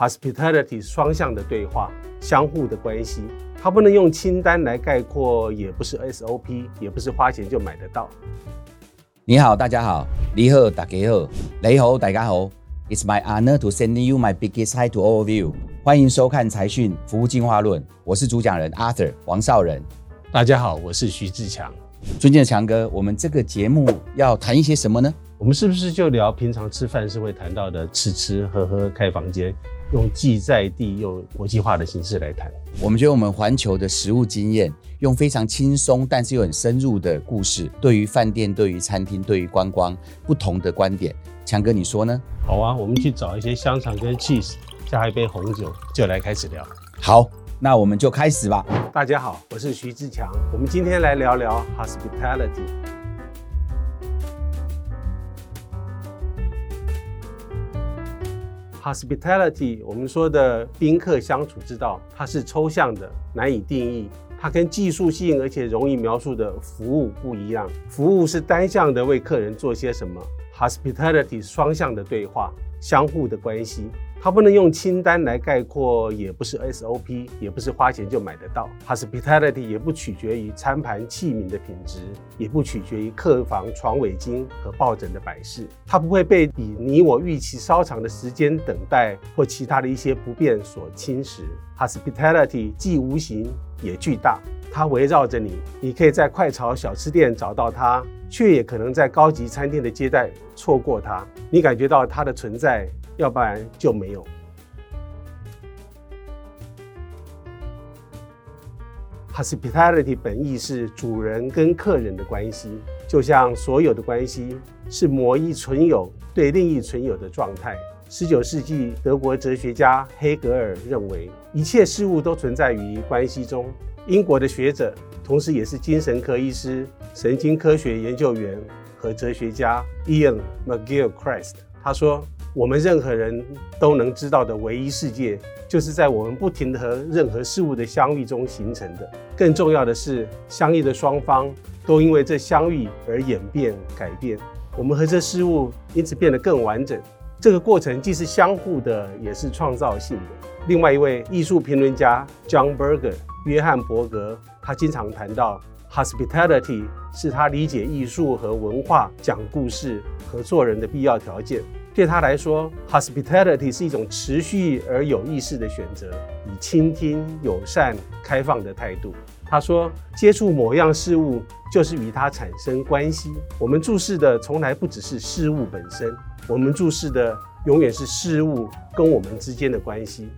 Hospitality 双向的对话，相互的关系，它不能用清单来概括，也不是 SOP，也不是花钱就买得到。你好，大家好，你好，大家好，你好，大家好。It's my honor to send you my biggest hi to all of you。欢迎收看财讯服务进化论，我是主讲人 Arthur 王少仁。大家好，我是徐志强。尊敬的强哥，我们这个节目要谈一些什么呢？我们是不是就聊平常吃饭是会谈到的吃吃喝喝开房间？用既在地又国际化的形式来谈，我们觉得我们环球的食物经验，用非常轻松但是又很深入的故事，对于饭店、对于餐厅、对于观光不同的观点，强哥你说呢？好啊，我们去找一些香肠跟 cheese，加一杯红酒，就来开始聊。好，那我们就开始吧。大家好，我是徐志强，我们今天来聊聊 hospitality。Hospitality，我们说的宾客相处之道，它是抽象的，难以定义。它跟技术性而且容易描述的服务不一样。服务是单向的为客人做些什么，Hospitality 双向的对话，相互的关系。它不能用清单来概括，也不是 SOP，也不是花钱就买得到。Hospitality 也不取决于餐盘器皿的品质，也不取决于客房床尾巾和抱枕的摆饰。它不会被比你我预期稍长的时间等待或其他的一些不便所侵蚀。Hospitality 既无形也巨大，它围绕着你，你可以在快炒小吃店找到它，却也可能在高级餐厅的接待错过它。你感觉到它的存在。要不然就没有。Hospitality 本意是主人跟客人的关系，就像所有的关系是某一存有对另一存有的状态。十九世纪德国哲学家黑格尔认为，一切事物都存在于关系中。英国的学者，同时也是精神科医师、神经科学研究员和哲学家 Ian McGilchrist，他说。我们任何人都能知道的唯一世界，就是在我们不停的和任何事物的相遇中形成的。更重要的是，相遇的双方都因为这相遇而演变改变。我们和这事物因此变得更完整。这个过程既是相互的，也是创造性的。另外一位艺术评论家 John Berger 约翰伯格，他经常谈到 Hospitality 是他理解艺术和文化、讲故事和做人的必要条件。对他来说，hospitality 是一种持续而有意识的选择，以倾听、友善、开放的态度。他说，接触某样事物就是与它产生关系。我们注视的从来不只是事物本身，我们注视的永远是事物跟我们之间的关系。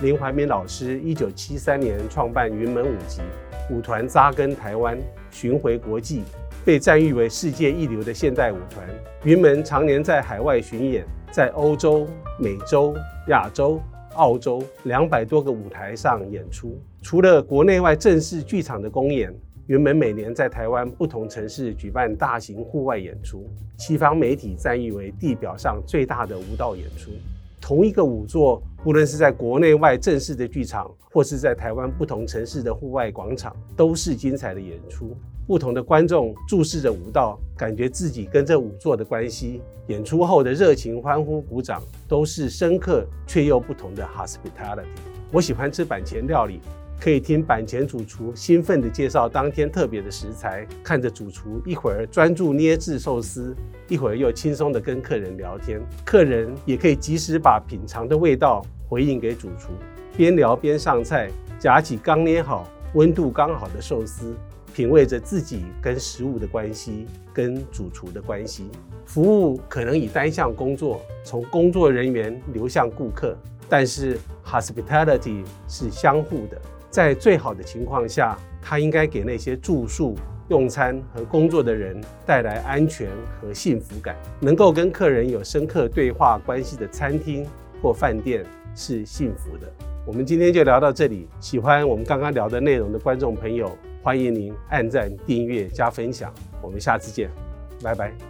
林怀民老师一九七三年创办云门舞集。舞团扎根台湾，巡回国际，被赞誉为世界一流的现代舞团。云门常年在海外巡演，在欧洲、美洲、亚洲、澳洲两百多个舞台上演出。除了国内外正式剧场的公演，云门每年在台湾不同城市举办大型户外演出，西方媒体赞誉为地表上最大的舞蹈演出。同一个舞作，无论是在国内外正式的剧场，或是在台湾不同城市的户外广场，都是精彩的演出。不同的观众注视着舞蹈，感觉自己跟这舞作的关系。演出后的热情欢呼、鼓掌，都是深刻却又不同的 hospitality。我喜欢吃板前料理。可以听板前主厨兴奋地介绍当天特别的食材，看着主厨一会儿专注捏制寿司，一会儿又轻松地跟客人聊天。客人也可以及时把品尝的味道回应给主厨，边聊边上菜，夹起刚捏好、温度刚好的寿司，品味着自己跟食物的关系，跟主厨的关系。服务可能以单向工作，从工作人员流向顾客，但是 hospitality 是相互的。在最好的情况下，它应该给那些住宿、用餐和工作的人带来安全和幸福感。能够跟客人有深刻对话关系的餐厅或饭店是幸福的。我们今天就聊到这里。喜欢我们刚刚聊的内容的观众朋友，欢迎您按赞、订阅、加分享。我们下次见，拜拜。